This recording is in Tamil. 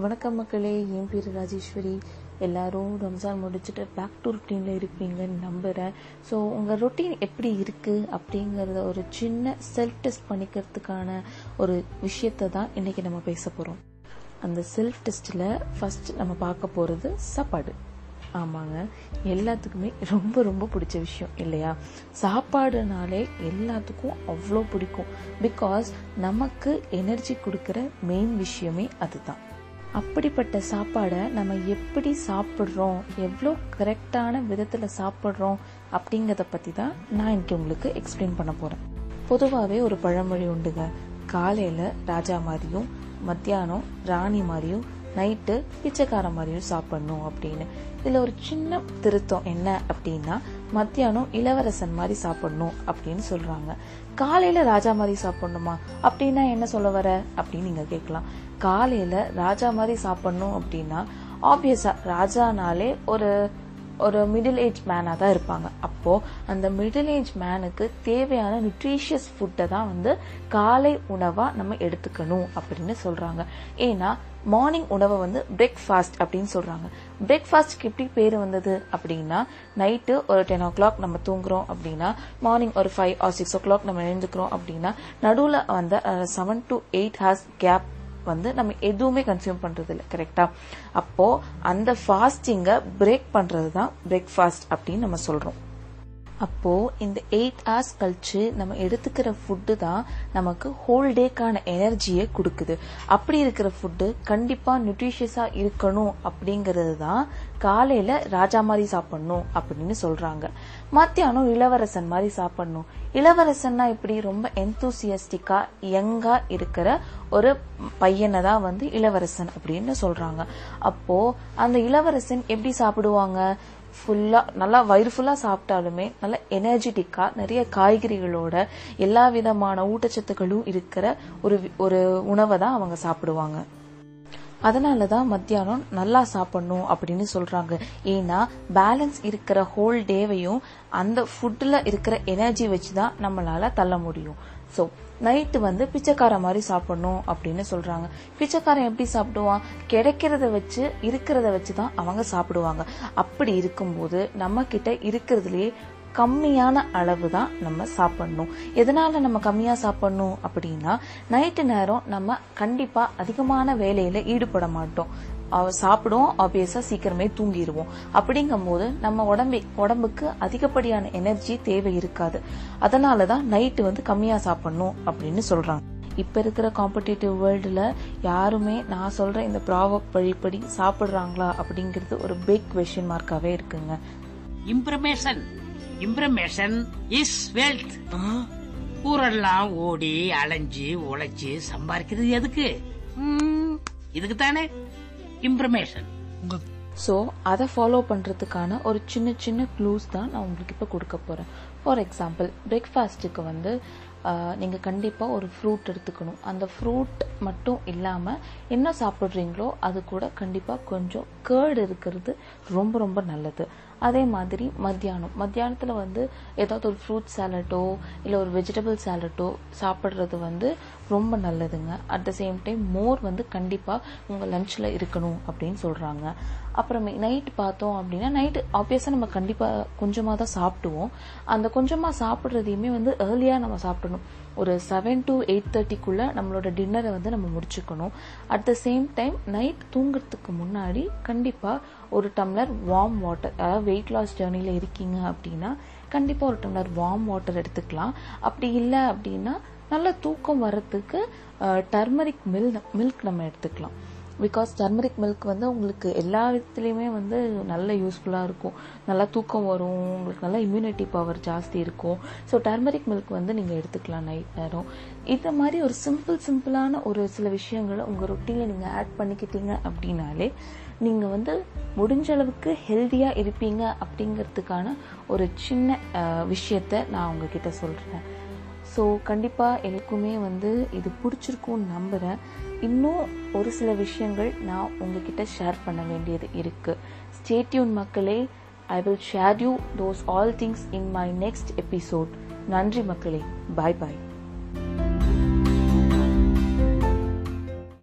வணக்கம் மக்களே என் பேர் ராஜேஸ்வரி. எல்லாரும் ரம்ஜான் முடிச்சுட்டு பேக் டு ருட்டீனில் இருப்பீங்கன்னு நம்புகிறேன் ஸோ உங்கள் ரொட்டீன் எப்படி இருக்குது அப்படிங்கிறத ஒரு சின்ன செல்ஃப் டெஸ்ட் பண்ணிக்கிறதுக்கான ஒரு விஷயத்தை தான் இன்றைக்கி நம்ம பேச போகிறோம் அந்த செல்ஃப் டெஸ்ட்டில் ஃபஸ்ட் நம்ம பார்க்க போகிறது சாப்பாடு. ஆமாங்க எல்லாத்துக்குமே ரொம்ப ரொம்ப பிடிச்ச விஷயம் இல்லையா? சாப்பாடுனாலே எல்லாத்துக்கும் அவ்வளோ பிடிக்கும். பிகாஸ் நமக்கு எனர்ஜி கொடுக்குற மெயின் விஷயமே அதுதான். அப்படிப்பட்ட சாப்பாடை நம்ம எப்படி சாப்பிட்றோம்? எவ்வளோ கரெக்டான விதத்தில் சாப்பிட்றோம் அப்படிங்கிறத பற்றி தான் நான் இன்னைக்கு உங்களுக்கு எக்ஸ்பிளைன் பண்ண போகிறேன் பொதுவாகவே ஒரு பழமொழி உண்டுங்க. காலையில் ராஜா மாதிரியும் மத்தியானம் ராணி மாதிரியும் நைட்டு பிச்சைக்கார மாதிரியும் சாப்பிடணும் அப்படின்னு. இதில் ஒரு சின்ன திருத்தம் என்ன அப்படின்னா மத்தியானம் இளவரசன் மாதிரி சாப்பிடணும் அப்படின்னு சொல்கிறாங்க காலையில் ராஜா மாதிரி சாப்பிடணுமா? அப்படின்னா என்ன சொல்ல வர? அப்படின்னு நீங்கள் கேட்கலாம். காலையில் ராஜா மாதிரி சாப்பிடணும் அப்படின்னா ஆப்வியஸாக ராஜானாலே ஒரு ஒரு மிடில் ஏஜ் மேனாக தான் இருப்பாங்க. அப்போது அந்த மிடில் ஏஜ் மேனுக்கு தேவையான நியூட்ரிஷியஸ் ஃபுட்டை தான் வந்து காலை உணவாக நம்ம எடுத்துக்கணும் அப்படின்னு சொல்கிறாங்க ஏன்னா மார்னிங் உணவை வந்து பிரேக்ஃபாஸ்ட் அப்படின்னு சொல்கிறாங்க பிரேக்ஃபாஸ்ட்க்கு எப்படி பேர் வந்தது அப்படின்னா நைட்டு ஒரு டென் ஓ கிளாக் நம்ம தூங்குறோம் அப்படின்னா மார்னிங் ஒரு five or six o'clock நம்ம எழுந்துக்கிறோம் அப்படின்னா நடுவில் வந்த seven to eight hours gap வந்து நம்ம எதுவுமே கன்சியூம் பண்றது இல்லை கரெக்டா அப்போ அந்த ஃபாஸ்டிங்கை பிரேக் பண்றது தான் பிரேக்ஃபாஸ்ட் அப்படின்னு நம்ம சொல்றோம். அப்போ இந்த எயிட் ஹவர்ஸ் கழிச்சு நம்ம எடுத்துக்கிற ஃபுட்டு தான் நமக்கு ஹோல் டேக்கான எனர்ஜியை கொடுக்குது. அப்படி இருக்கிற ஃபுட்டு கண்டிப்பா நியூட்ரிஷியஸா இருக்கணும் அப்படிங்கிறது தான் காலையில ராஜா மாதிரி சாப்பிடணும் அப்படின்னு சொல்றாங்க. மத்தியானம் இளவரசன் மாதிரி சாப்பிடணும். இளவரசன்னா இப்படி ரொம்ப எந்தூசியஸ்டிக்கா யங்கா இருக்கிற ஒரு பையனை தான் வந்து இளவரசன் அப்படின்னு சொல்றாங்க. அப்போ அந்த இளவரசன் எப்படி சாப்பிடுவாங்க? ஃபுல்லா நல்லா வயிறு ஃபுல்லா சாப்பிட்டாலுமே நல்லா எனர்ஜெட்டிக்கா நிறைய காய்கறிகளோட எல்லா விதமான ஊட்டச்சத்துக்களும் இருக்கிற ஒரு ஒரு உணவை தான் அவங்க சாப்பிடுவாங்க. அதனால தான் மத்தியானம் நல்லா சாப்பிடணும் அப்படின்னு சொல்றாங்க. ஏன்னா பேலன்ஸ் இருக்கிற ஹோல் டேவையும் அந்த ஃபுட்டில் இருக்கிற எனர்ஜி வச்சு தான் நம்மளால தள்ள முடியும். ஸோ நைட்டு வந்து பிச்சைக்கார மாதிரி சாப்பிடணும் அப்படின்னு சொல்றாங்க. பிச்சைக்காரன் எப்படி சாப்பிடுவான்? கிடைக்கிறத வச்சு இருக்கிறத வச்சு தான் அவங்க சாப்பிடுவாங்க. அப்படி இருக்கும்போது நம்ம கிட்ட இருக்கிறதுலயே கம்மியான அளவு தான் நம்ம சாப்பிடணும். எதனால நம்ம கம்மியா சாப்பிடணும் அப்படின்னா நைட்டு நேரம் நம்ம கண்டிப்பா அதிகமான வேலையில ஈடுபட மாட்டோம். சாப்பிடுவோம் ஆப்வியஸா சீக்கிரமே தூங்கிடுவோம் அப்படிங்கும் போது நம்ம உடம்பு உடம்புக்கு அதிகப்படியான எனர்ஜி தேவை இருக்காது. அதனாலதான் நைட்டு வந்து கம்மியா சாப்பிடணும் அப்படின்னு சொல்றாங்க. இப்ப இருக்கிற காம்படிட்டிவ் வேர்ல்டுல யாருமே நான் சொல்ற இந்த ப்ராவப் வழிப்படி சாப்பிடுறாங்களா அப்படிங்கிறது ஒரு பிக் கொஷின் மார்க்காவே இருக்குங்க. Information information is wealth. ஊரெல்லாம் ஓடி அலைஞ்சு உழைச்சு சம்பாதிக்கிறது எதுக்கு? ம், இதுக்கு தானே இம்ப்ரமேஷன் ஸோ அதை ஃபாலோ பண்ணுறதுக்கான ஒரு சின்ன சின்ன க்ளூஸ் தான் நான் உங்களுக்கு இப்போ கொடுக்க போகிறேன் ஃபார் எக்ஸாம்பிள் பிரேக்ஃபாஸ்ட்டுக்கு வந்து நீங்கள் கண்டிப்பாக ஒரு ஃப்ரூட் எடுத்துக்கணும். அந்த ஃப்ரூட் மட்டும் இல்லாமல் என்ன சாப்பிட்றீங்களோ அது கூட கண்டிப்பாக கொஞ்சம் கேர்டு இருக்கிறது ரொம்ப ரொம்ப நல்லது. அதே மாதிரி மத்தியானம். மத்தியானத்தில் வந்து ஏதாவது ஒரு ஃப்ரூட் சாலட்டோ இல்லை ஒரு வெஜிடபிள் சாலட்டோ சாப்பிட்றது வந்து ரொம்ப நல்லதுங்க. அட் த சேம் டைம் மோர் வந்து கண்டிப்பாக உங்கள் லஞ்சில் இருக்கணும் அப்படின்னு சொல்கிறாங்க அப்புறமே நைட் பார்த்தோம் அப்படின்னா நைட்டு ஆப்வியஸாக நம்ம கண்டிப்பாக கொஞ்சமாக தான் சாப்பிடுவோம். அந்த கொஞ்சமாக சாப்பிட்றதையுமே வந்து ஏர்லியாக நம்ம சாப்பிடணும். ஒரு செவன் டு எயிட் தேர்ட்டிக்குள்ளே நம்மளோட டின்னரை வந்து நம்ம முடிச்சுக்கணும். At the same time night தூங்குறதுக்கு முன்னாடி கண்டிப்பாக ஒரு டம்ளர் வார்ம் வாட்டர் அதாவது வெயிட் லாஸ் ஜேர்னியில் இருக்கீங்க அப்படின்னா கண்டிப்பாக ஒரு டம்ளர் வார்ம் வாட்டர் எடுத்துக்கலாம். அப்படி இல்லை அப்படின்னா நல்ல தூக்கம் வர்றதுக்கு டர்மரிக் மில் மில்க் நம்ம எடுத்துக்கலாம். பிகாஸ் டர்மரிக் மில்க் வந்து உங்களுக்கு எல்லா விதத்துலேயுமே வந்து நல்ல யூஸ்ஃபுல்லாக இருக்கும். நல்லா தூக்கம் வரும். உங்களுக்கு நல்லா இம்யூனிட்டி பவர் ஜாஸ்தி இருக்கும். ஸோ டர்மரிக் மில்க் வந்து நீங்கள் எடுத்துக்கலாம் நைட் நேரம். இந்த மாதிரி ஒரு சிம்பிள் சிம்பிளான ஒரு சில விஷயங்களை உங்கள் ரொட்டீனில் நீங்கள் ஆட் பண்ணிக்கிட்டீங்க அப்படின்னாலே நீங்கள் வந்து முடிஞ்ச அளவுக்கு ஹெல்த்தியாக இருப்பீங்க அப்படிங்கிறதுக்கான ஒரு சின்ன விஷயத்த நான் உங்ககிட்ட சொல்கிறேன் ஸோ கண்டிப்பாக எனக்குமே வந்து இது பிடிச்சிருக்கும்னு நம்புகிறேன் இன்னும் ஒரு சில விஷயங்கள் நான் உங்ககிட்ட ஷேர் பண்ண வேண்டியது இருக்குது ஸ்டேட்யூன் மக்களே. I will share you those all things in my next episode நன்றி மக்களே. பாய் பாய்